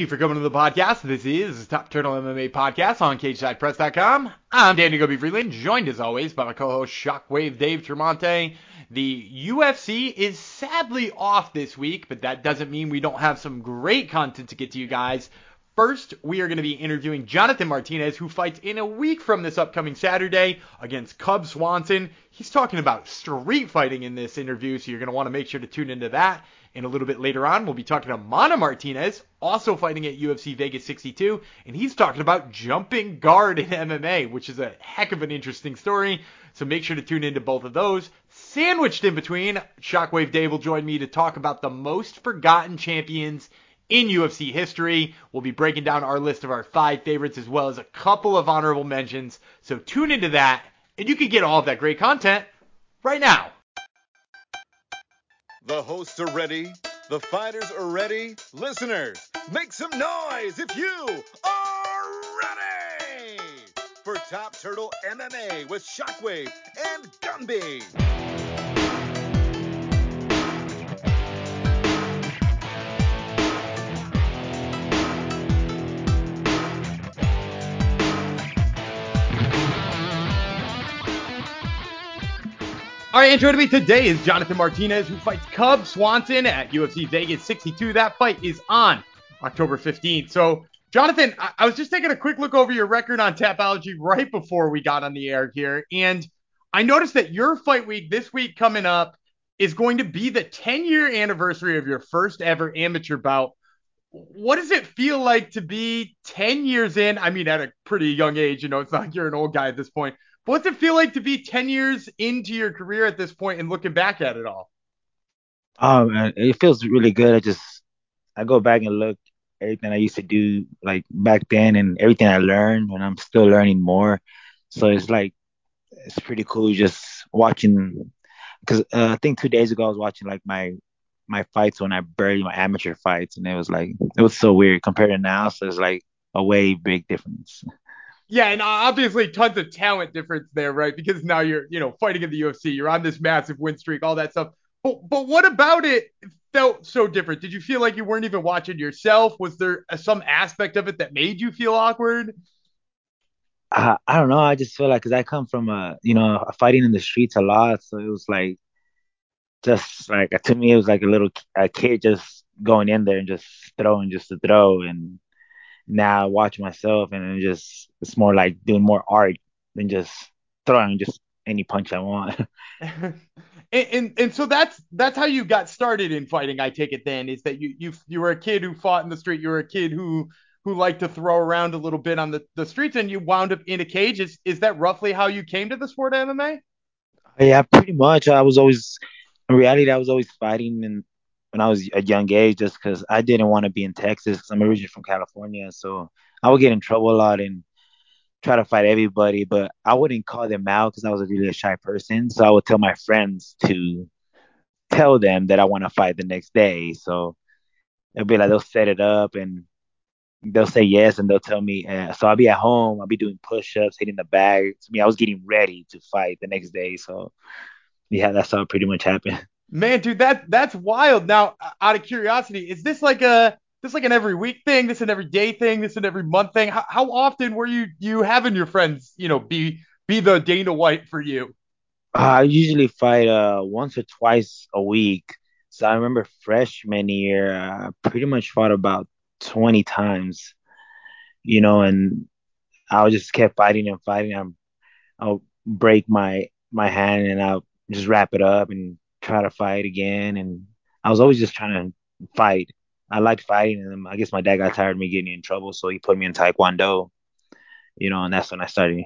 you for coming to the podcast. This is Top Turtle MMA Podcast on CageSidePress.com. I'm Danny Gumby Freeland, joined as always by my co-host Shockwave Dave Tremonte. The UFC is sadly off this week, but that doesn't mean we don't have some great content to get to you guys. First, we are going to be interviewing Jonathan Martinez, who fights in a week from this upcoming Saturday against Cub Swanson. He's talking about street fighting in this interview, so you're going to want to make sure to tune into that. And a little bit later on, we'll be talking to Mana Martinez, also fighting at UFC Vegas 62, and he's talking about jumping guard in MMA, which is a heck of an interesting story. So make sure to tune into both of those. Sandwiched in between, Shockwave Dave will join me to talk about the most forgotten champions in UFC history. We'll be breaking down our list of our five favorites as well as a couple of honorable mentions. So tune into that, and you can get all of that great content right now. The hosts are ready. The fighters are ready. Listeners, make some noise if you are ready for Top Turtle MMA with Shockwave and Gumby. All right, and joining me today is Jonathan Martinez, who fights Cub Swanson at UFC Vegas 62. That fight is on October 15th. So, Jonathan, I, I was just taking a quick look over your record on Tapology right before we got on the air here, and I noticed that your fight week this week coming up is going to be the 10 year anniversary of your first ever amateur bout. What does it feel like to be 10 years in? I mean, at a pretty young age, you know, it's not like you're an old guy at this point. What's it feel like to be 10 years into your career at this point and looking back at it all? Oh man, it feels really good. I just I go back and look everything I used to do like back then and everything I learned and I'm still learning more. So it's like it's pretty cool just watching because uh, I think two days ago I was watching like my my fights when I buried my amateur fights and it was like it was so weird compared to now. So it's like a way big difference. Yeah, and uh, obviously tons of talent difference there, right? Because now you're, you know, fighting in the UFC, you're on this massive win streak, all that stuff. But but what about it felt so different? Did you feel like you weren't even watching yourself? Was there uh, some aspect of it that made you feel awkward? I, I don't know. I just feel like because I come from a you know fighting in the streets a lot, so it was like just like to me it was like a little a kid just going in there and just throwing just to throw and now I watch myself and it just it's more like doing more art than just throwing just any punch I want. and, and and so that's that's how you got started in fighting. I take it then is that you you you were a kid who fought in the street. You were a kid who who liked to throw around a little bit on the, the streets, and you wound up in a cage. Is is that roughly how you came to the sport of MMA? Yeah, pretty much. I was always in reality I was always fighting and when I was a young age just because I didn't want to be in Texas because I'm originally from California. So I would get in trouble a lot and try to fight everybody, but I wouldn't call them out because I was a really shy person. So I would tell my friends to tell them that I want to fight the next day. So it'll be like they'll set it up and they'll say yes and they'll tell me. Uh, so I'll be at home, I'll be doing push ups, hitting the bag. To me, I was getting ready to fight the next day. So yeah, that's how it pretty much happened. Man, dude, that that's wild. Now, out of curiosity, is this like a this like an every week thing? This an every day thing? This an every month thing? How, how often were you you having your friends, you know, be be the Dana White for you? I usually fight uh once or twice a week. So I remember freshman year, I uh, pretty much fought about 20 times, you know, and I just kept fighting and fighting. I'm, I'll break my my hand and I'll just wrap it up and try to fight again. And I was always just trying to fight. I liked fighting, and I guess my dad got tired of me getting in trouble, so he put me in Taekwondo. You know, and that's when I started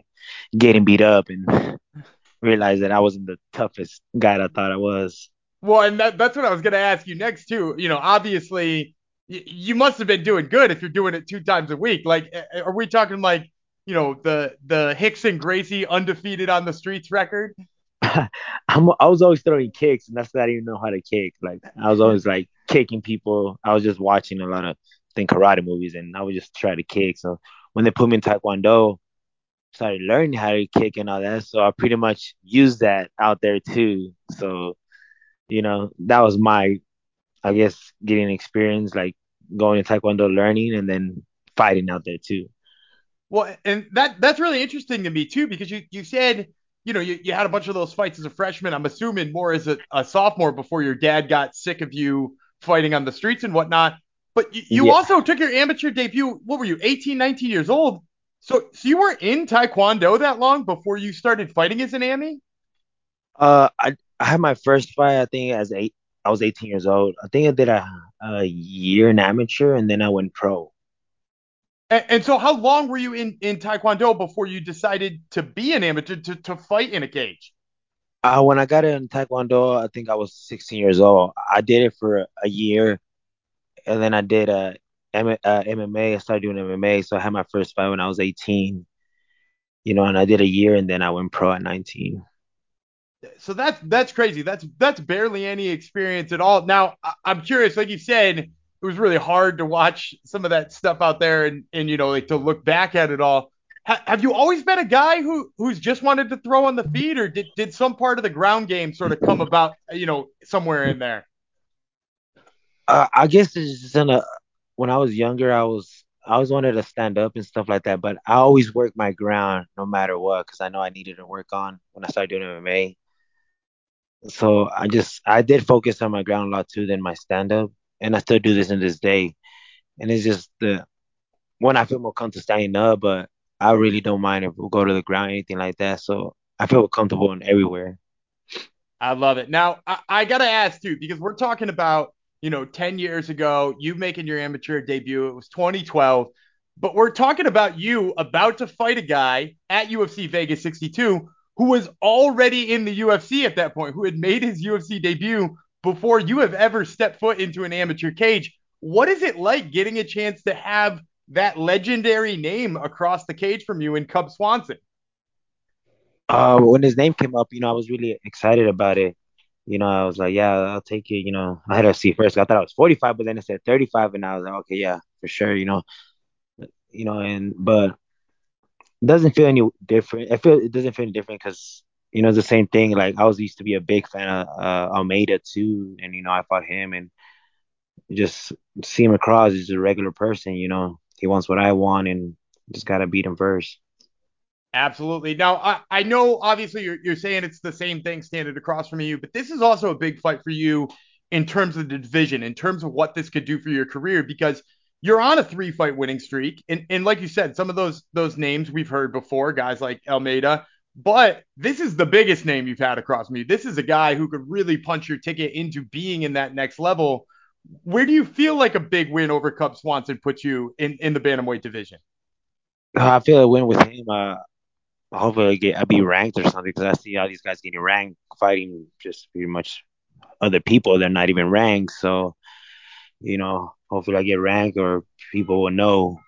getting beat up and realized that I wasn't the toughest guy I thought I was. Well, and that, that's what I was gonna ask you next too. You know, obviously y- you must have been doing good if you're doing it two times a week. Like, are we talking like you know the the Rickson Gracie undefeated on the streets record? I'm, I was always throwing kicks, and that's why I didn't know how to kick. Like I was always like kicking people. I was just watching a lot of think karate movies, and I would just try to kick. So when they put me in taekwondo, started learning how to kick and all that. So I pretty much used that out there too. So you know that was my, I guess, getting experience like going to Taekwondo learning and then fighting out there too. Well, and that that's really interesting to me too because you you said you know you, you had a bunch of those fights as a freshman. I'm assuming more as a, a sophomore before your dad got sick of you fighting on the streets and whatnot. But you, you yeah. also took your amateur debut. What were you, 18, 19 years old? So, so you were in Taekwondo that long before you started fighting as an AMI? Uh, I I had my first fight. I think as eight, I was 18 years old. I think I did a, a year in amateur, and then I went pro. And, and, so, how long were you in, in Taekwondo before you decided to be an amateur to, to fight in a cage? Uh, when I got in Taekwondo, I think I was 16 years old. I did it for a year, and then I did a M- uh, MMA. I started doing MMA, so I had my first fight when I was 18. You know, and I did a year, and then I went pro at 19 so that's that's crazy. That's that's barely any experience at all. Now I'm curious, like you said, it was really hard to watch some of that stuff out there, and and you know like to look back at it all. Ha- have you always been a guy who who's just wanted to throw on the feet, or did did some part of the ground game sort of come about, you know, somewhere in there? Uh, I guess it's just in a when I was younger, I was I always wanted to stand up and stuff like that, but I always worked my ground no matter what because I know I needed to work on when I started doing MMA so I just I did focus on my ground a lot too than my stand up, and I still do this in this day. And it's just the when I feel more comfortable standing up, but I really don't mind if we go to the ground anything like that. So I feel comfortable in everywhere. I love it. Now I, I gotta ask too because we're talking about you know 10 years ago you making your amateur debut. It was 2012. But we're talking about you about to fight a guy at UFC Vegas 62 who was already in the UFC at that point, who had made his UFC debut before you have ever stepped foot into an amateur cage. What is it like getting a chance to have that legendary name across the cage from you in Cub Swanson? Uh, when his name came up, you know, I was really excited about it. You know, I was like, yeah, I'll take it. You know, I had to see first. I thought I was 45, but then it said 35, and I was like, okay, yeah, for sure. You know, you know, and but it doesn't feel any different. I feel it doesn't feel any different because you know it's the same thing. Like I was used to be a big fan of uh, Almeida too, and you know I fought him and just see him across. He's a regular person, you know. He wants what I want, and just gotta beat him first. Absolutely. Now I, I know obviously you're you're saying it's the same thing standing across from you, but this is also a big fight for you in terms of the division, in terms of what this could do for your career, because you're on a three fight winning streak. And, and like you said, some of those those names we've heard before, guys like Almeida. But this is the biggest name you've had across me. This is a guy who could really punch your ticket into being in that next level. Where do you feel like a big win over Cub Swanson puts you in, in the bantamweight division? I feel a win with him. Uh, hopefully, I get I be ranked or something because I see all these guys getting ranked, fighting just pretty much other people. They're not even ranked. So, you know, hopefully I get ranked or people will know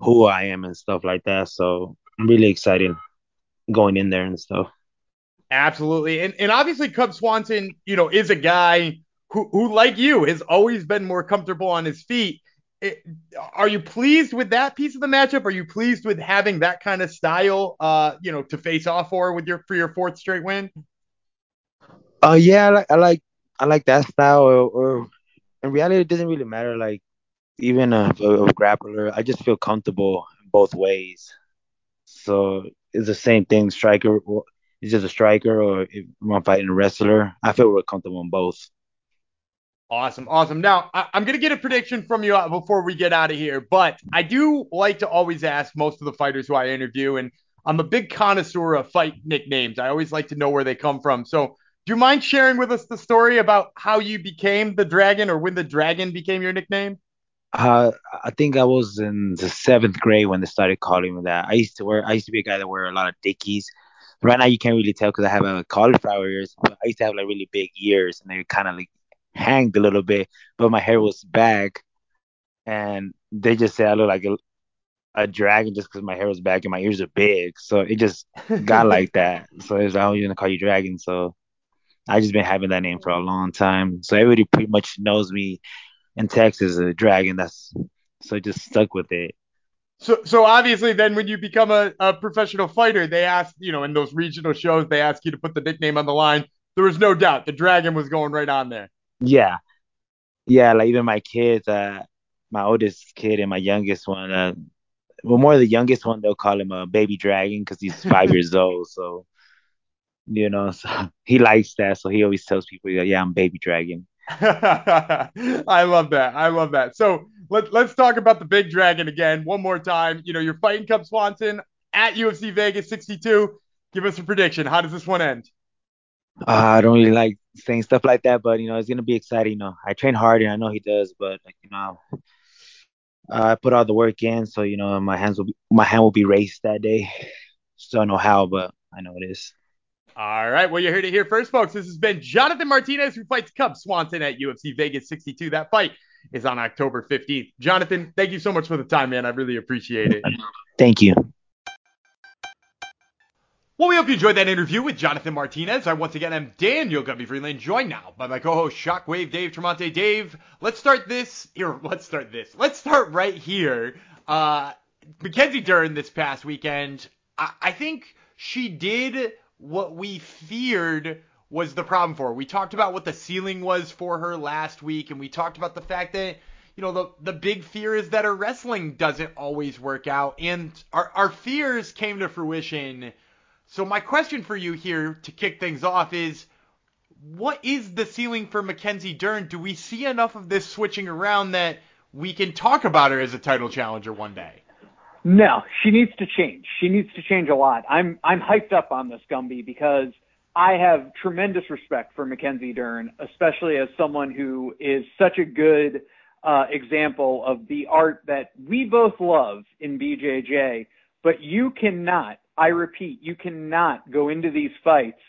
who I am and stuff like that. So I'm really excited going in there and stuff. Absolutely. And and obviously Cub Swanson, you know, is a guy who who like you has always been more comfortable on his feet. It, are you pleased with that piece of the matchup? Are you pleased with having that kind of style uh, you know, to face off for with your for your fourth straight win? Uh yeah, I like I like I like that style or, or in reality, it doesn't really matter. Like even a, a, a grappler, I just feel comfortable both ways. So it's the same thing. Striker, is just a striker, or if I'm fighting a wrestler, I feel real comfortable in both. Awesome, awesome. Now I, am gonna get a prediction from you uh, before we get out of here, but I do like to always ask most of the fighters who I interview, and I'm a big connoisseur of fight nicknames. I always like to know where they come from. So do you mind sharing with us the story about how you became the dragon or when the dragon became your nickname? Uh, I think I was in the seventh grade when they started calling me that. I used to wear, I used to be a guy that wear a lot of dickies. Right now, you can't really tell because I have a cauliflower ears. But I used to have like really big ears, and they kind of like hanged a little bit, but my hair was back, and they just said I look like a, a dragon just because my hair was back and my ears are big. So it just got like that. So it's like, oh, you're gonna call you dragon. So I just been having that name for a long time. So everybody pretty much knows me in Texas a dragon. That's so I just stuck with it. So so obviously then when you become a, a professional fighter, they ask, you know, in those regional shows, they ask you to put the nickname on the line. There was no doubt the dragon was going right on there. Yeah. Yeah, like even my kids, uh, my oldest kid and my youngest one, uh, well, more the youngest one, they'll call him a baby dragon because he's five years old. So, you know, so he likes that. So he always tells people, yeah, yeah, I'm baby dragon. I love that. I love that. So let, let's talk about the big dragon again one more time. You know, you're fighting Cub Swanson at UFC Vegas 62. Give us a prediction. How does this one end? Uh, I don't really like saying stuff like that, but you know, it's gonna be exciting. You know, I train hard and I know he does, but like, you know, I put all the work in, so you know, my hands will be my hand will be raised that day. Still don't know how, but I know it is. All right. Well, you heard it here first, folks. This has been Jonathan Martinez who fights Cub Swanson at UFC Vegas 62. That fight is on October 15th. Jonathan, thank you so much for the time, man. I really appreciate it. Thank you. Well, we hope you enjoyed that interview with Jonathan Martinez. I once again am Daniel Gumby Freeland, joined now by my co-host Shockwave Dave Tremonte. Dave, let's start this here. Let's start this. Let's start right here. Uh, Mackenzie Dern this past weekend. I, I think she did what we feared was the problem for her. We talked about what the ceiling was for her last week, and we talked about the fact that you know the the big fear is that her wrestling doesn't always work out, and our our fears came to fruition. So my question for you here to kick things off is. What is the ceiling for Mackenzie Dern? Do we see enough of this switching around that we can talk about her as a title challenger one day? No, she needs to change. She needs to change a lot. I'm I'm hyped up on this Gumby because I have tremendous respect for Mackenzie Dern, especially as someone who is such a good uh, example of the art that we both love in BJJ. But you cannot, I repeat, you cannot go into these fights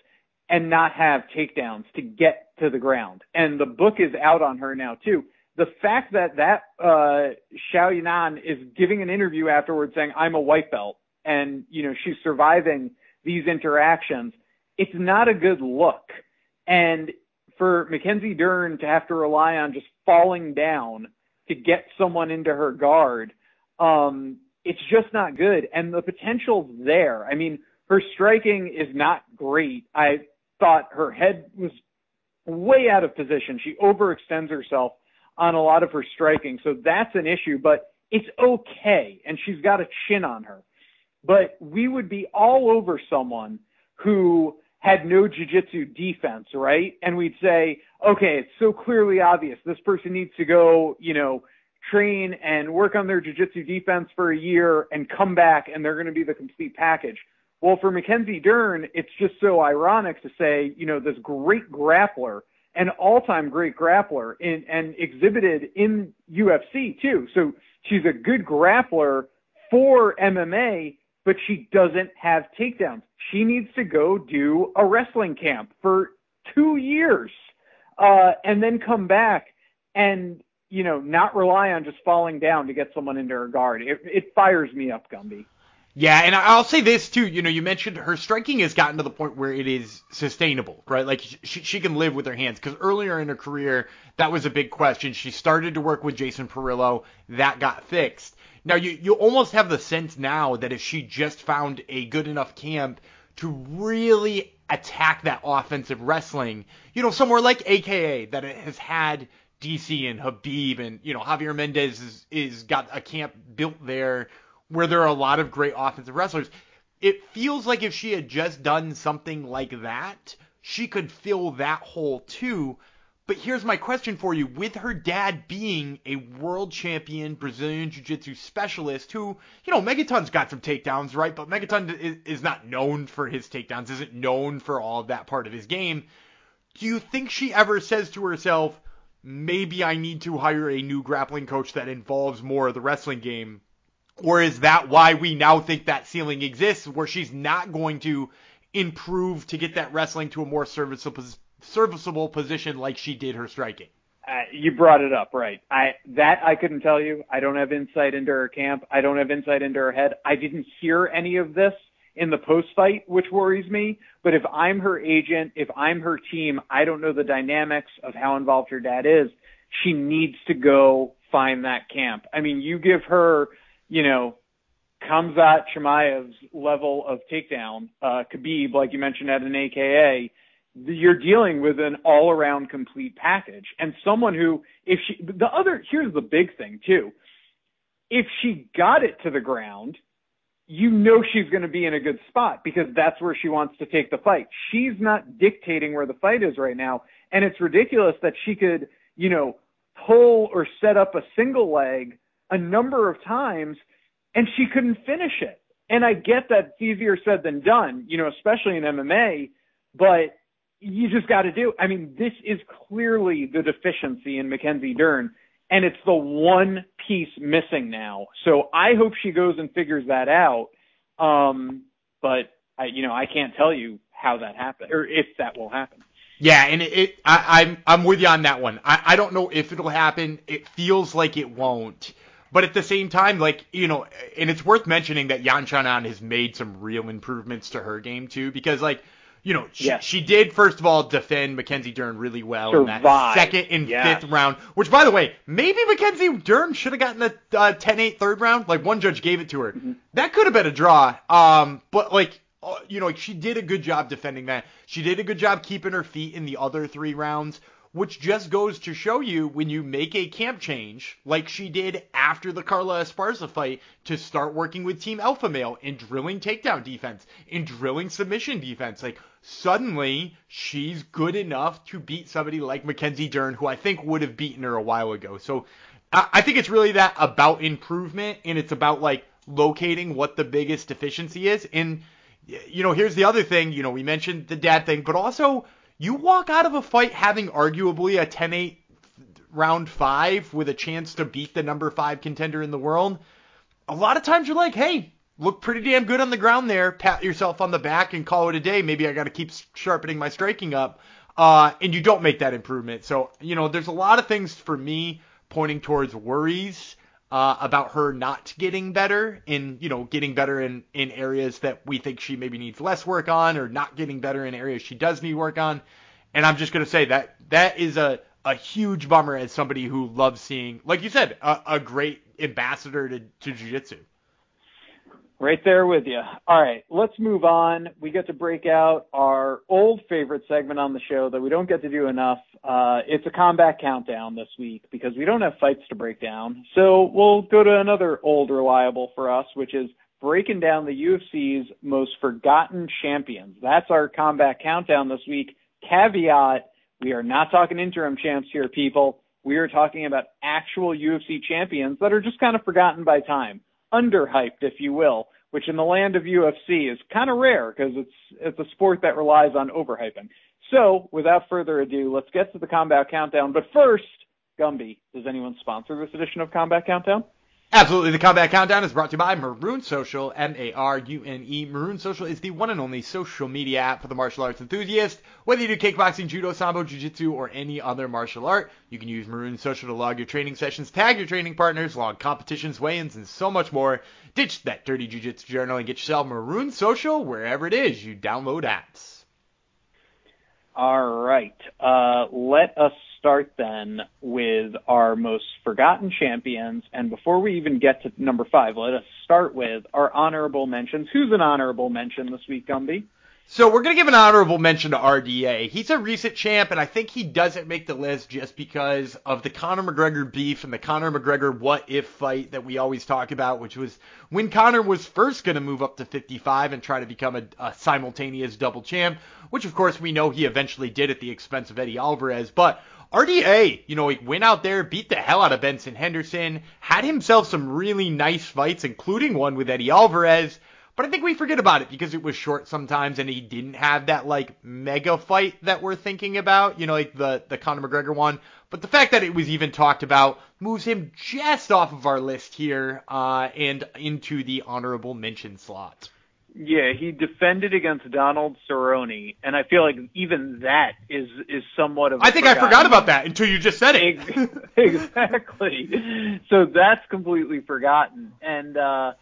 and not have takedowns to get to the ground. And the book is out on her now too the fact that that uh, Xiao Yanan is giving an interview afterwards saying I'm a white belt and you know she's surviving these interactions, it's not a good look. And for Mackenzie Dern to have to rely on just falling down to get someone into her guard, um, it's just not good. And the potential's there. I mean, her striking is not great. I thought her head was way out of position. She overextends herself on a lot of her striking. So that's an issue, but it's okay. And she's got a chin on her. But we would be all over someone who had no jiu-jitsu defense, right? And we'd say, okay, it's so clearly obvious. This person needs to go, you know, train and work on their jiu-jitsu defense for a year and come back and they're going to be the complete package. Well, for Mackenzie Dern, it's just so ironic to say, you know, this great grappler – an all-time great grappler in, and exhibited in UFC too. So she's a good grappler for MMA, but she doesn't have takedowns. She needs to go do a wrestling camp for two years, uh, and then come back and, you know, not rely on just falling down to get someone into her guard. It, it fires me up, Gumby. Yeah, and I'll say this too. You know, you mentioned her striking has gotten to the point where it is sustainable, right? Like she, she can live with her hands. Because earlier in her career, that was a big question. She started to work with Jason Parillo, that got fixed. Now you you almost have the sense now that if she just found a good enough camp to really attack that offensive wrestling, you know, somewhere like AKA that it has had DC and Khabib and you know Javier Mendez is, is got a camp built there where there are a lot of great offensive wrestlers. It feels like if she had just done something like that, she could fill that hole too. But here's my question for you. With her dad being a world champion Brazilian Jiu Jitsu specialist who, you know, Megaton's got some takedowns, right? But Megaton is, not known for his takedowns, isn't known for all of that part of his game. Do you think she ever says to herself, maybe I need to hire a new grappling coach that involves more of the wrestling game or is that why we now think that ceiling exists, where she's not going to improve to get that wrestling to a more serviceable serviceable position like she did her striking? Uh, you brought it up, right? I that I couldn't tell you. I don't have insight into her camp. I don't have insight into her head. I didn't hear any of this in the post fight, which worries me. But if I'm her agent, if I'm her team, I don't know the dynamics of how involved her dad is. She needs to go find that camp. I mean, you give her you know, Khamzat Chimaev's level of takedown, uh, Khabib, like you mentioned, at an AKA, you're dealing with an all around complete package and someone who, if she, the other, here's the big thing too. If she got it to the ground, you know she's going to be in a good spot because that's where she wants to take the fight. She's not dictating where the fight is right now. And it's ridiculous that she could, you know, pull or set up a single leg a number of times and she couldn't finish it. And I get that it's easier said than done, you know, especially in MMA, but you just got to do. I mean, this is clearly the deficiency in Mackenzie Dern, and it's the one piece missing now. So I hope she goes and figures that out. Um, but I, you know, I can't tell you how that happened or if that will happen. Yeah, and it, it I, I'm I'm with you on that one. I, I don't know if it'll happen. It feels like it won't. But at the same time, like, you know, and it's worth mentioning that Yan Xiaonan has made some real improvements to her game too, because like, you know, she, Yes. she did first of all defend Mackenzie Dern really well in that second and Yes. fifth round. Which, by the way, maybe Mackenzie Dern should have gotten the uh, 10-8 third round. Like one judge gave it to her. Mm-hmm. That could have been a draw. Um, but like, uh, you know, like she did a good job defending that. She did a good job keeping her feet in the other three rounds which just goes to show you when you make a camp change, like she did after the Carla Esparza fight, to start working with Team Alpha Male in drilling takedown defense, in drilling submission defense. Like suddenly she's good enough to beat somebody like Mackenzie Dern, who I think would have beaten her a while ago. So I, I think it's really that about improvement, and it's about like locating what the biggest deficiency is. And you know, here's the other thing. You know, we mentioned the dad thing, but also you walk out of a fight having arguably a 10-8 round five with a chance to beat the number five contender in the world. A lot of times you're like, hey, look pretty damn good on the ground there. Pat yourself on the back and call it a day. Maybe I got to keep sharpening my striking up. Uh, and you don't make that improvement. So, you know, there's a lot of things for me pointing towards worries uh, about her not getting better in, you know, getting better in, in areas that we think she maybe needs less work on or not getting better in areas she does need work on. And I'm just going to say that that is a, a huge bummer as somebody who loves seeing, like you said, a, a great ambassador to, to jiu-jitsu. Right there with you. All right, let's move on. We get to break out our old favorite segment on the show that we don't get to do enough. Uh, it's a combat countdown this week because we don't have fights to break down. So we'll go to another old reliable for us, which is breaking down the UFC's most forgotten champions. That's our combat countdown this week. Caveat, we are not talking interim champs here, people. We are talking about actual UFC champions that are just kind of forgotten by time underhyped, if you will, which in the land of UFC is kind of rare because it's it's a sport that relies on overhyping. So, without further ado, let's get to the Combat Countdown. But first, Gumby, does anyone sponsor this edition of Combat Countdown? Absolutely. The Combat Countdown is brought to you by Marune Social, M-A-R-U-N-E. Marune Social is the one and only social media app for the martial arts enthusiast. Whether you do kickboxing, judo, sambo, jiu-jitsu, or any other martial art, you can use Marune Social to log your training sessions, tag your training partners, log competitions, weigh-ins, and so much more. Ditch that dirty jiu-jitsu journal and get yourself Marune Social wherever it is you download apps. All right. Uh, let us start then with our most forgotten champions. And before we even get to number five, let us start with our honorable mentions. Who's an honorable mention this week, Gumby? So we're gonna give an honorable mention to RDA. He's a recent champ, and I think he doesn't make the list just because of the Conor McGregor beef and the Conor McGregor what if fight that we always talk about, which was when Conor was first gonna move up to 55 and try to become a, a simultaneous double champ, which of course we know he eventually did at the expense of Eddie Alvarez, but. RDA, you know, he went out there, beat the hell out of Benson Henderson, had himself some really nice fights, including one with Eddie Alvarez. But I think we forget about it because it was short sometimes and he didn't have that like mega fight that we're thinking about, you know, like the, the Conor McGregor one. But the fact that it was even talked about moves him just off of our list here, uh, and into the honorable mention slot. Yeah, he defended against Donald Cerrone, and I feel like even that is is somewhat of. I think I forgot about that until you just said it. exactly. So that's completely forgotten, and uh,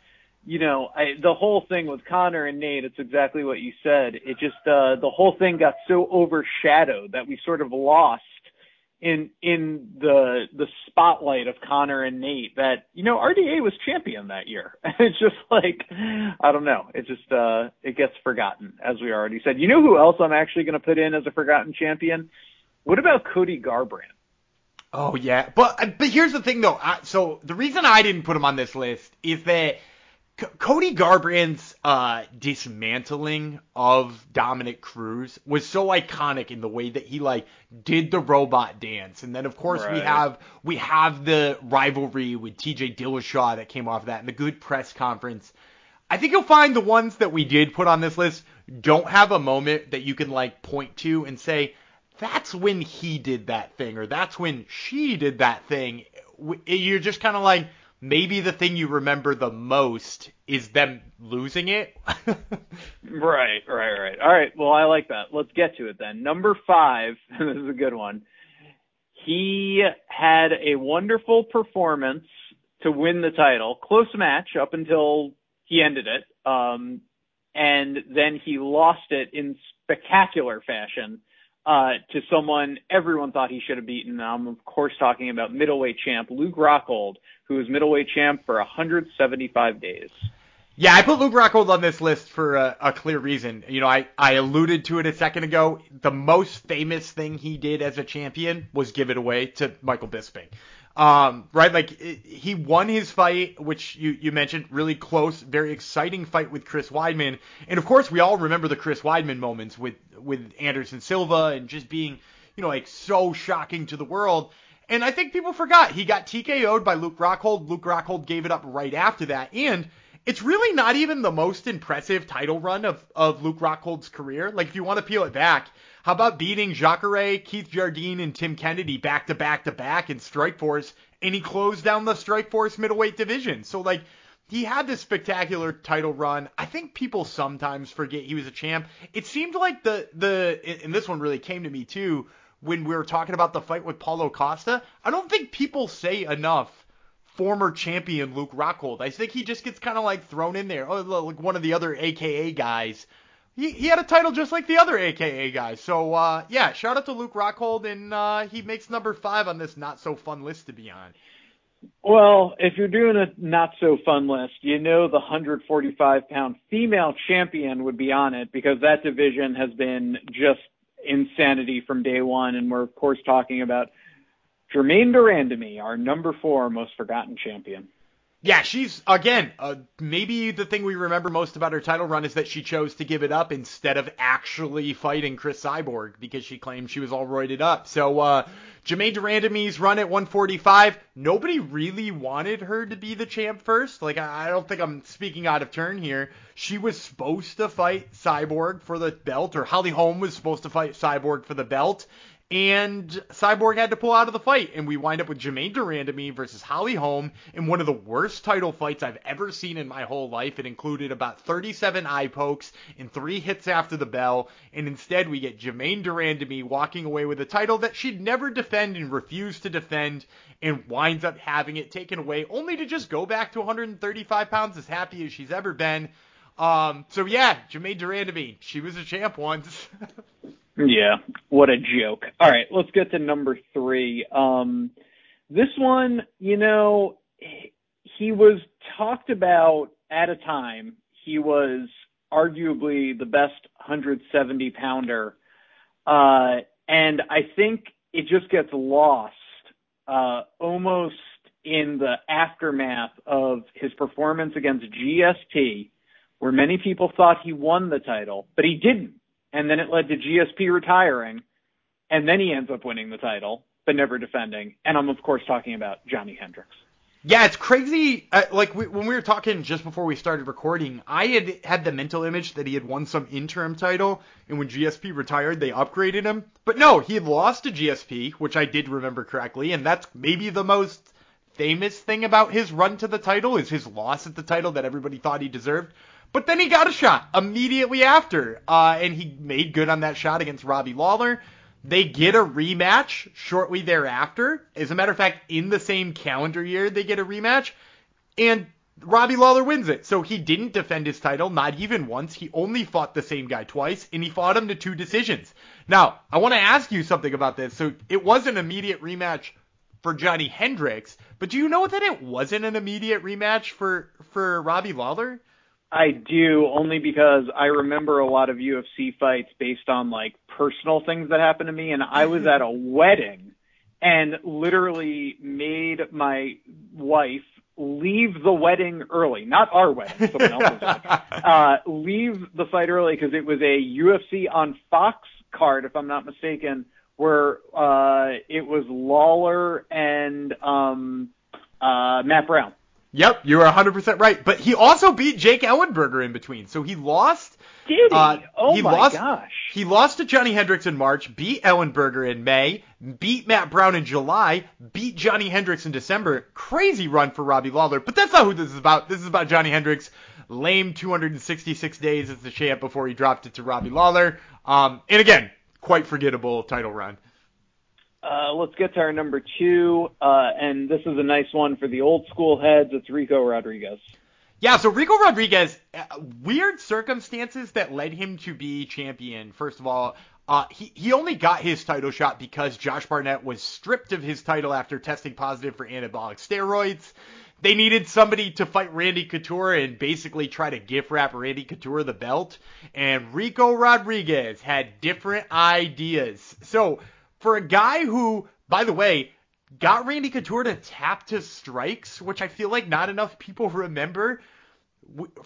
you know, I, the whole thing with Conor and Nate, it's exactly what you said. It just uh, the whole thing got so overshadowed that we sort of lost in in the the spotlight of Conor and Nate that you know RDA was champion that year. it's just like I don't know. It just uh it gets forgotten as we already said. You know who else I'm actually going to put in as a forgotten champion? What about Cody Garbrandt? Oh yeah, but but here's the thing though. I, so the reason I didn't put him on this list is that C- Cody Garbrandt's uh, dismantling of Dominick Cruz was so iconic in the way that he like did the robot dance, and then of course right. we have we have the rivalry with T.J. Dillashaw that came off of that, and the good press conference. I think you'll find the ones that we did put on this list don't have a moment that you can like point to and say that's when he did that thing or that's when she did that thing. You're just kind of like maybe the thing you remember the most is them losing it. right, right, right. All right. Well, I like that. Let's get to it then. Number five. this is a good one. He had a wonderful performance to win the title. Close match up until he ended it. Um, and then he lost it in spectacular fashion Uh, to someone everyone thought he should have beaten. I'm of course talking about middleweight champ Luke Rockhold, who was middleweight champ for 175 days. Yeah, I put Luke Rockhold on this list for a, a, clear reason. You know, I, I alluded to it a second ago. The most famous thing he did as a champion was give it away to Michael Bisping. Um, right, like he won his fight, which you, you mentioned, really close, very exciting fight with Chris Weidman, and of course we all remember the Chris Weidman moments with with Anderson Silva and just being, you know, like so shocking to the world. And I think people forgot he got TKO'd by Luke Rockhold. Luke Rockhold gave it up right after that, and it's really not even the most impressive title run of of Luke Rockhold's career. Like if you want to peel it back, how about beating Jacare, Keith Jardine, and Tim Kennedy back to back to back in Strikeforce, and he closed down the Strikeforce middleweight division. So like he had this spectacular title run. I think people sometimes forget he was a champ. It seemed like the the and this one really came to me too when we were talking about the fight with Paulo Costa. I don't think people say enough former champion Luke Rockhold. I think he just gets kind of like thrown in there. Oh, like one of the other AKA guys he, he had a title just like the other AKA guys. So uh, yeah, shout out to Luke Rockhold, and uh, he makes number five on this not so fun list to be on. Well, if you're doing a not so fun list, you know the 145 pound female champion would be on it because that division has been just insanity from day one, and we're of course talking about Germaine de Randamie, our number four most forgotten champion. Yeah, she's again. Uh, maybe the thing we remember most about her title run is that she chose to give it up instead of actually fighting Cris Cyborg because she claimed she was all roided up. So uh, Germaine de Randamie's run at 145. Nobody really wanted her to be the champ first. Like I don't think I'm speaking out of turn here. She was supposed to fight Cyborg for the belt, or Holly Holm was supposed to fight Cyborg for the belt, and Cyborg had to pull out of the fight, and we wind up with Germaine de Randamie versus Holly Holm in one of the worst title fights I've ever seen in my whole life. It included about 37 eye pokes and three hits after the bell, and instead we get Germaine de Randamie walking away with a title that she'd never defend and refused to defend, and winds up having it taken away, only to just go back to 135 pounds as happy as she's ever been. Um, so yeah, Germaine de Randamie, she was a champ once. Yeah, what a joke. All right, let's get to number three. Um, this one, you know, he was talked about at a time. He was arguably the best 170 pounder. Uh, and I think it just gets lost, uh, almost in the aftermath of his performance against GSP, where many people thought he won the title, but he didn't and then it led to GSP retiring, and then he ends up winning the title, but never defending. And I'm of course talking about Johnny Hendricks. Yeah, it's crazy. Uh, like we, when we were talking just before we started recording, I had had the mental image that he had won some interim title, and when GSP retired, they upgraded him. But no, he had lost to GSP, which I did remember correctly, and that's maybe the most famous thing about his run to the title is his loss at the title that everybody thought he deserved. But then he got a shot immediately after, uh, and he made good on that shot against Robbie Lawler. They get a rematch shortly thereafter. As a matter of fact, in the same calendar year, they get a rematch, and Robbie Lawler wins it. So he didn't defend his title, not even once. He only fought the same guy twice, and he fought him to two decisions. Now, I want to ask you something about this. So it was an immediate rematch for Johnny Hendricks, but do you know that it wasn't an immediate rematch for for Robbie Lawler? I do only because I remember a lot of UFC fights based on like personal things that happened to me, and I was at a wedding and literally made my wife leave the wedding early, not our wedding, someone else's wedding, uh, leave the fight early because it was a UFC on Fox card, if I'm not mistaken, where uh, it was Lawler and um, uh, Matt Brown. Yep, you were 100% right. But he also beat Jake Ellenberger in between. So he lost. Did he? Uh, oh he my lost, gosh. He lost to Johnny Hendricks in March, beat Ellenberger in May, beat Matt Brown in July, beat Johnny Hendricks in December. Crazy run for Robbie Lawler. But that's not who this is about. This is about Johnny Hendricks. Lame 266 days as the champ before he dropped it to Robbie Lawler. Um, and again, quite forgettable title run. Uh, let's get to our number two, uh, and this is a nice one for the old school heads. It's Ricco Rodriguez. Yeah, so Ricco Rodriguez, uh, weird circumstances that led him to be champion. First of all, uh, he, he only got his title shot because Josh Barnett was stripped of his title after testing positive for anabolic steroids. They needed somebody to fight Randy Couture and basically try to gift wrap Randy Couture the belt. And Ricco Rodriguez had different ideas. So for a guy who, by the way, got Randy Couture to tap to strikes, which I feel like not enough people remember.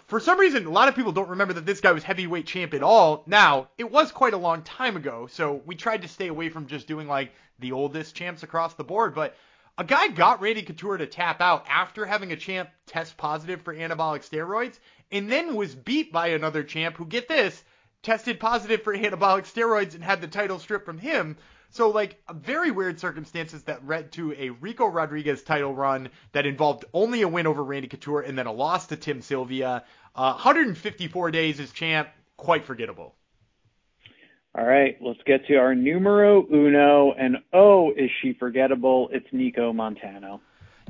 For some reason, a lot of people don't remember that this guy was heavyweight champ at all. Now, it was quite a long time ago, so we tried to stay away from just doing like the oldest champs across the board. But a guy got Randy Couture to tap out after having a champ test positive for anabolic steroids, and then was beat by another champ who, get this, tested positive for anabolic steroids and had the title stripped from him. So like very weird circumstances that led to a Ricco Rodriguez title run that involved only a win over Randy Couture and then a loss to Tim Sylvia. Uh, 154 days as champ, quite forgettable. All right, let's get to our numero uno, and oh, is she forgettable? It's Nicco Montano.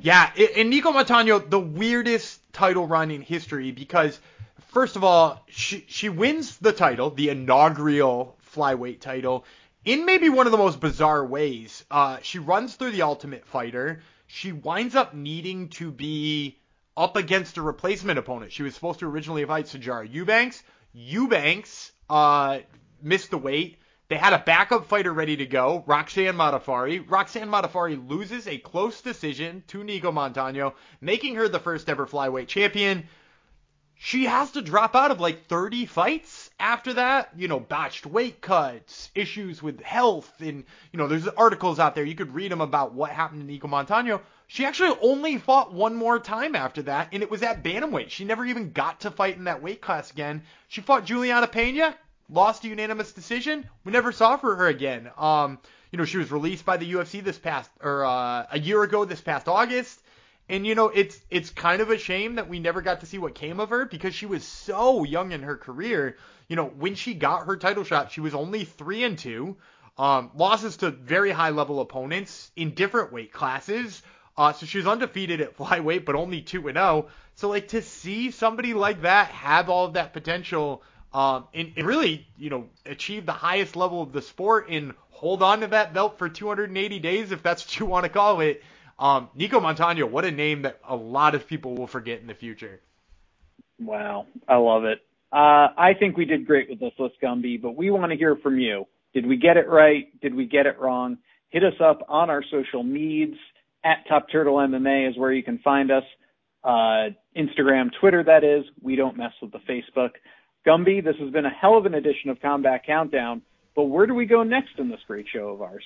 Yeah, and Nicco Montano, the weirdest title run in history because, first of all, she she wins the title, the inaugural flyweight title, in maybe one of the most bizarre ways. Uh, she runs through the Ultimate Fighter. She winds up needing to be up against a replacement opponent. She was supposed to originally fight Sijara Eubanks. Eubanks uh, missed the weight. They had a backup fighter ready to go, Roxanne Modafferi. Roxanne Modafferi loses a close decision to Nicco Montano, making her the first ever flyweight champion. She has to drop out of like 30 fights after that. You know, botched weight cuts, issues with health, and, you know, there's articles out there. You could read them about what happened to Nicco Montano. She actually only fought one more time after that, and it was at Bantamweight. She never even got to fight in that weight class again. She fought Julianna Peña, lost a unanimous decision. We never saw for her again. Um, you know, she was released by the UFC this past or uh, a year ago this past August. And you know, it's it's kind of a shame that we never got to see what came of her because she was so young in her career. You know, when she got her title shot, she was only 3 and 2. Um, losses to very high level opponents in different weight classes. Uh, so she was undefeated at flyweight, but only 2 and 0. So like to see somebody like that have all of that potential um, and, and, really, you know, achieve the highest level of the sport and hold on to that belt for 280 days, if that's what you want to call it. Um, Nicco Montano, what a name that a lot of people will forget in the future. Wow, I love it. Uh, I think we did great with this list, Gumby, but we want to hear from you. Did we get it right? Did we get it wrong? Hit us up on our social medias. At Top Turtle MMA is where you can find us. Uh, Instagram, Twitter, that is. We don't mess with the Facebook. Gumby, this has been a hell of an edition of Combat Countdown, but where do we go next in this great show of ours?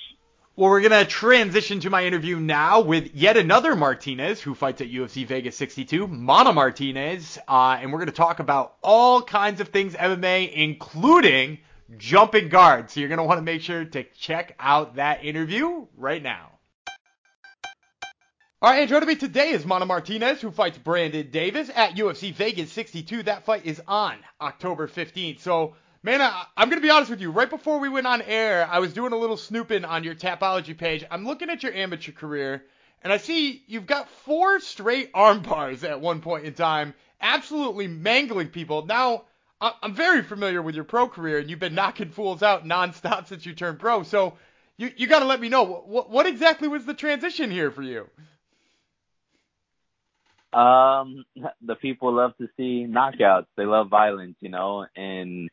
Well, we're going to transition to my interview now with yet another Martinez who fights at UFC Vegas 62, Mana Martinez, uh, and we're going to talk about all kinds of things MMA, including jumping guards. So you're going to want to make sure to check out that interview right now. All right, and joining me today is Mana Martinez, who fights Brandon Davis at UFC Vegas 62. That fight is on October 15th. So, man, I, am going to be honest with you. Right before we went on air, I was doing a little snooping on your Tapology page. I'm looking at your amateur career, and I see you've got four straight arm bars at one point in time, absolutely mangling people. Now, I'm very familiar with your pro career, and you've been knocking fools out nonstop since you turned pro. So you you got to let me know what what exactly was the transition here for you. Um, the people love to see knockouts. They love violence, you know. And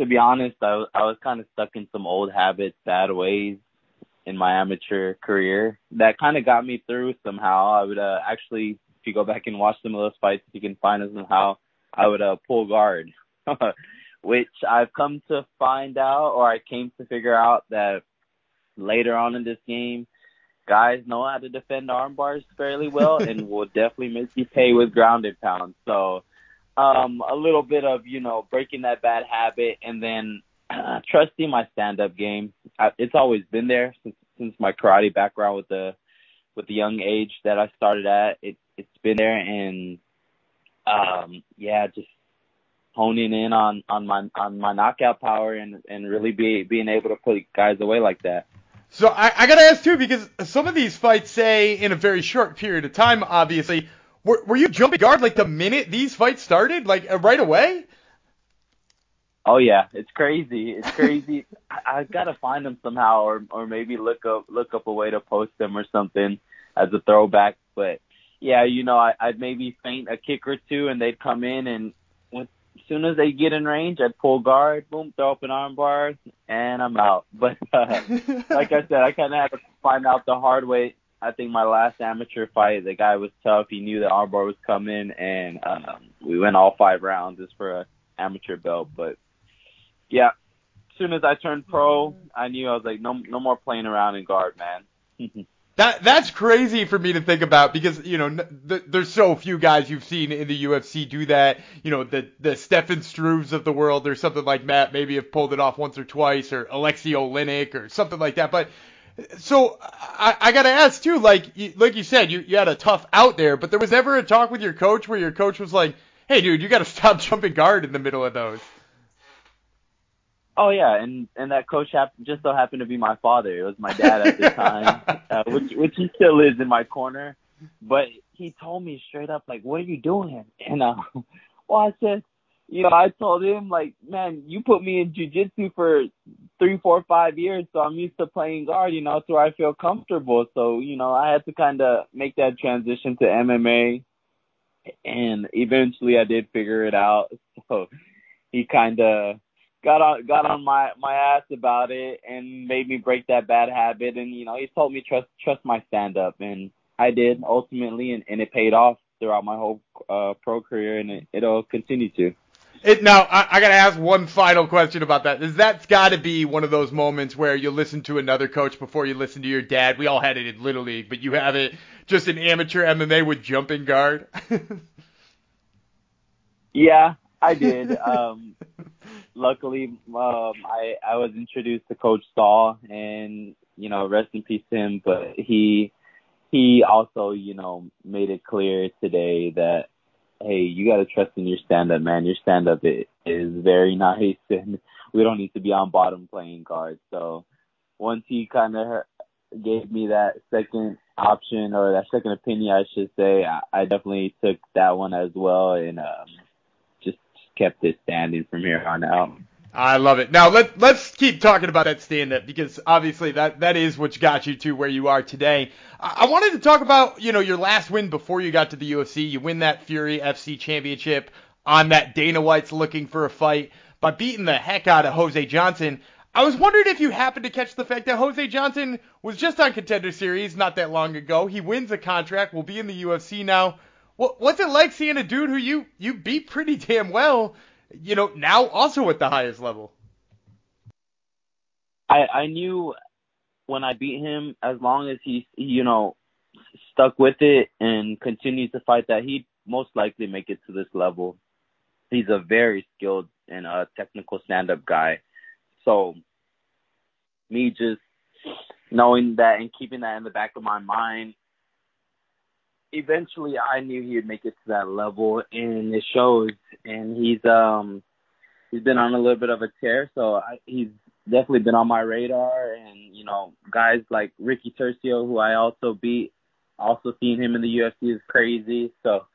to be honest, I was, I was kind of stuck in some old habits, bad ways in my amateur career that kind of got me through somehow. I would uh, actually, if you go back and watch some of those fights, you can find somehow I would uh, pull guard, which I've come to find out, or I came to figure out that later on in this game, guys know how to defend arm bars fairly well and will definitely make you pay with ground and pounds. So, um, a little bit of, you know, breaking that bad habit and then uh, trusting my stand up game. I, it's always been there since, since my karate background with the, with the young age that I started at. It, it's been there and, um, yeah, just honing in on, on my, on my knockout power and, and really be, being able to put guys away like that. So I, I gotta ask too, because some of these fights say in a very short period of time, obviously. Were, were you jumping guard like the minute these fights started, like uh, right away? Oh yeah, it's crazy. It's crazy. I, I gotta find them somehow, or or maybe look up look up a way to post them or something as a throwback. But yeah, you know, I, I'd maybe feint a kick or two, and they'd come in, and as soon as they get in range, I'd pull guard, boom, throw up an armbar, and I'm out. But uh, like I said, I kind of had to find out the hard way. I think my last amateur fight, the guy was tough. He knew the armbar was coming, and um, we went all five rounds just for a amateur belt. But yeah, as soon as I turned pro, I knew I was like, no, no more playing around in guard, man. That that's crazy for me to think about because you know th- there's so few guys you've seen in the UFC do that. You know the the Stefan Struves of the world or something like that maybe have pulled it off once or twice or Alexei Oleinik or something like that. But so I, I gotta ask too, like you, like you said, you you had a tough out there, but there was never a talk with your coach where your coach was like, "Hey, dude, you gotta stop jumping guard in the middle of those." Oh yeah, and and that coach happened just so happened to be my father. It was my dad at the time, uh, which which he still is in my corner. But he told me straight up, like, "What are you doing?" And uh, well, I said, you know, I told him like, "Man, you put me in jujitsu for three, four, five years, so I'm used to playing guard. You know, it's where I feel comfortable. So you know, I had to kind of make that transition to MMA, and eventually I did figure it out. So he kind of got on got on my my ass about it and made me break that bad habit and you know he told me trust trust my stand up and I did ultimately and, and it paid off throughout my whole uh pro career and it, it'll continue to. It, now I, I gotta ask one final question about that. Is that's gotta be one of those moments where you listen to another coach before you listen to your dad? We all had it in Little League, but you have it just in amateur MMA with jumping guard. yeah, I did. Um, luckily, um, I I was introduced to Coach Saul, and you know, rest in peace to him. But he he also, you know, made it clear today that hey, you got to trust in your stand up, man. Your stand up is, very nice, and we don't need to be on bottom playing guard. So once he kind of gave me that second option or that second opinion, I should say, I, I definitely took that one as well, and um, just kept it standing from here on out. I love it. Now let let's keep talking about that stand up because obviously that that is what got you to where you are today. I, I wanted to talk about you know your last win before you got to the UFC. You win that Fury FC championship on that Dana White's looking for a fight by beating the heck out of Jose Johnson. I was wondering if you happened to catch the fact that Jose Johnson was just on Contender Series not that long ago. He wins a contract, will be in the UFC now. What, what's it like seeing a dude who you you beat pretty damn well, you know, now also at the highest level? I I knew when I beat him, as long as he you know stuck with it and continued to fight, that he'd most likely make it to this level. He's a very skilled and a technical stand-up guy. So me just knowing that and keeping that in the back of my mind eventually I knew he would make it to that level, and it shows. And he's um he's been on a little bit of a tear, so I, he's definitely been on my radar. And you know, guys like Ricky Turcios, who I also beat, also seeing him in the UFC is crazy. So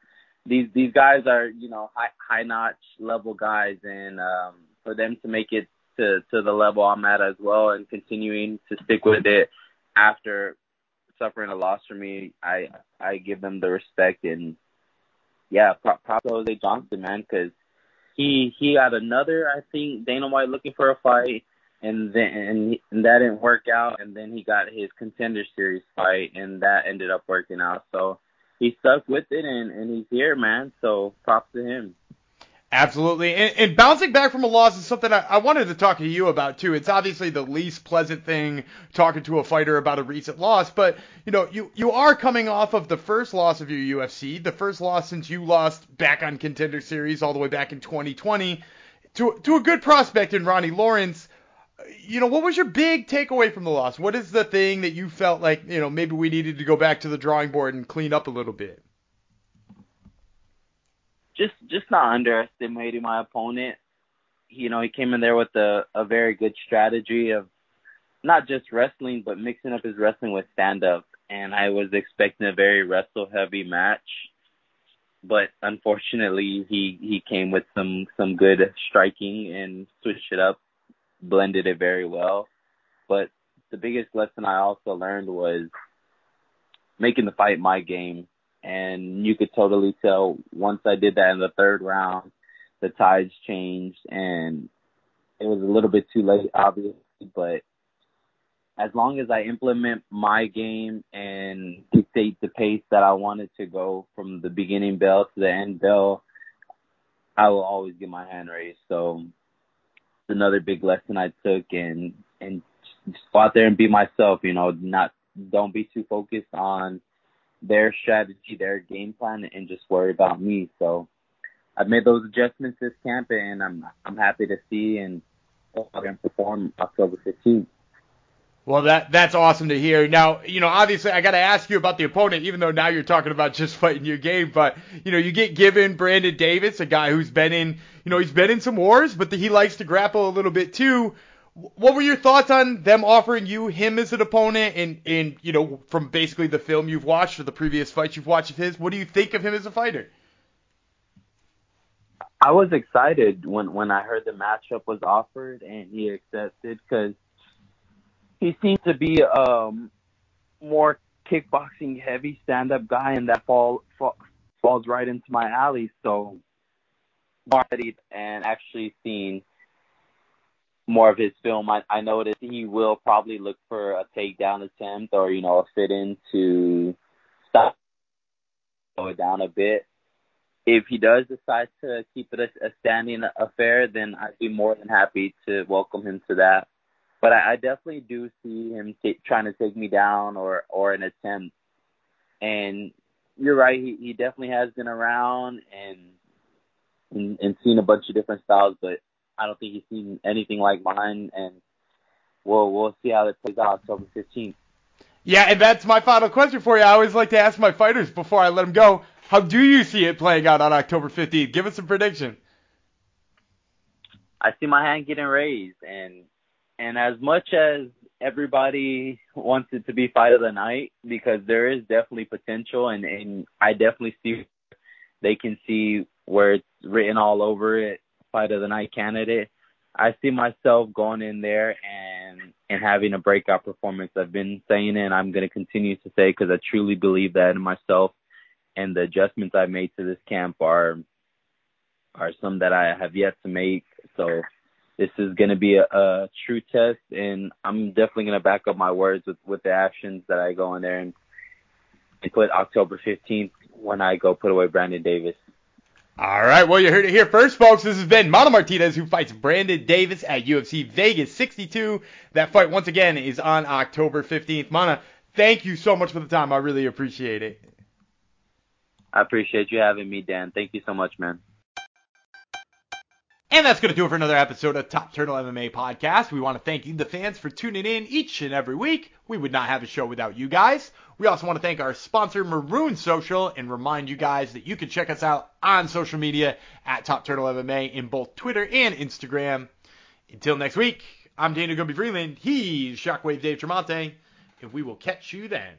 these these guys are you know high high notch level guys, and um, for them to make it to to the level I'm at as well, and continuing to stick with it after suffering a loss for me, I I give them the respect and yeah, prop, prop to Jose Johnson, man, because he he got another I think Dana White looking for a fight, and then and, and that didn't work out, and then he got his contender series fight, and that ended up working out. So he stuck with it, and and he's here, man. So props to him. Absolutely. And, and, bouncing back from a loss is something I, I, wanted to talk to you about too. It's obviously the least pleasant thing talking to a fighter about a recent loss, but you know, you, you are coming off of the first loss of your UFC, the first loss since you lost back on contender series all the way back in 2020 to, to a good prospect in Ronnie Lawrence. You know, what was your big takeaway from the loss? What is the thing that you felt like, you know, maybe we needed to go back to the drawing board and clean up a little bit? Just just not underestimating my opponent. You know, he came in there with a, a very good strategy of not just wrestling, but mixing up his wrestling with stand up. And I was expecting a very wrestle heavy match. But unfortunately he, he came with some, some good striking and switched it up, blended it very well. But the biggest lesson I also learned was making the fight my game and you could totally tell once I did that in the third round, the tides changed and it was a little bit too late, obviously, but as long as I implement my game and dictate the pace that I wanted to go from the beginning bell to the end bell, I will always get my hand raised. So it's another big lesson I took and and just go out there and be myself, you know, not don't be too focused on their strategy, their game plan, and just worry about me. So I've made those adjustments this camp, and I'm I'm happy to see and perform October 15th. Well, that that's awesome to hear. Now, you know, obviously, I got to ask you about the opponent, even though now you're talking about just fighting your game. But you know, you get given Brandon Davis, a guy who's been in, you know, he's been in some wars, but the, he likes to grapple a little bit too what were your thoughts on them offering you him as an opponent and and you know from basically the film you've watched or the previous fights you've watched of his? What do you think of him as a fighter? I was excited when when i heard the matchup was offered and he accepted because he seems to be um more kickboxing heavy stand up guy and that fall, fall falls right into my alley. So already and actually seen more of his film, I, I noticed he will probably look for a takedown attempt or, you know, a fit in to stop it down a bit. If he does decide to keep it a, a standing affair, then I'd be more than happy to welcome him to that. But I, I definitely do see him t- trying to take me down or or an attempt. And you're right, he, he definitely has been around and, and and seen a bunch of different styles, but I don't think he's seen anything like mine, and we'll we'll see how it plays out October 15th. Yeah, and that's my final question for you. I always like to ask my fighters before I let them go. How do you see it playing out on October 15th? Give us a prediction. I see my hand getting raised, and and as much as everybody wants it to be fight of the night, because there is definitely potential, and and I definitely see they can see where it's written all over it fight of the night candidate. I see myself going in there and and having a breakout performance. I've been saying it, and I'm going to continue to say because I truly believe that in myself. And the adjustments I made to this camp are are some that I have yet to make. So this is going to be a, a true test, and I'm definitely going to back up my words with with the actions that I go in there and, and put October 15th when I go put away Brandon Davis. All right, well, you heard it here first, folks. This has been Mana Martinez, who fights Brandon Davis at UFC Vegas 62. That fight, once again, is on October 15th. Mana, thank you so much for the time. I really appreciate it. I appreciate you having me, Dan. Thank you so much, man. And that's going to do it for another episode of Top Turtle MMA Podcast. We want to thank you, the fans, for tuning in each and every week. We would not have a show without you guys. We also want to thank our sponsor, Marune Social, and remind you guys that you can check us out on social media at Top Turtle MMA in both Twitter and Instagram. Until next week, I'm Daniel Gumby Freeland. He's Shockwave Dave Tremonte, and we will catch you then.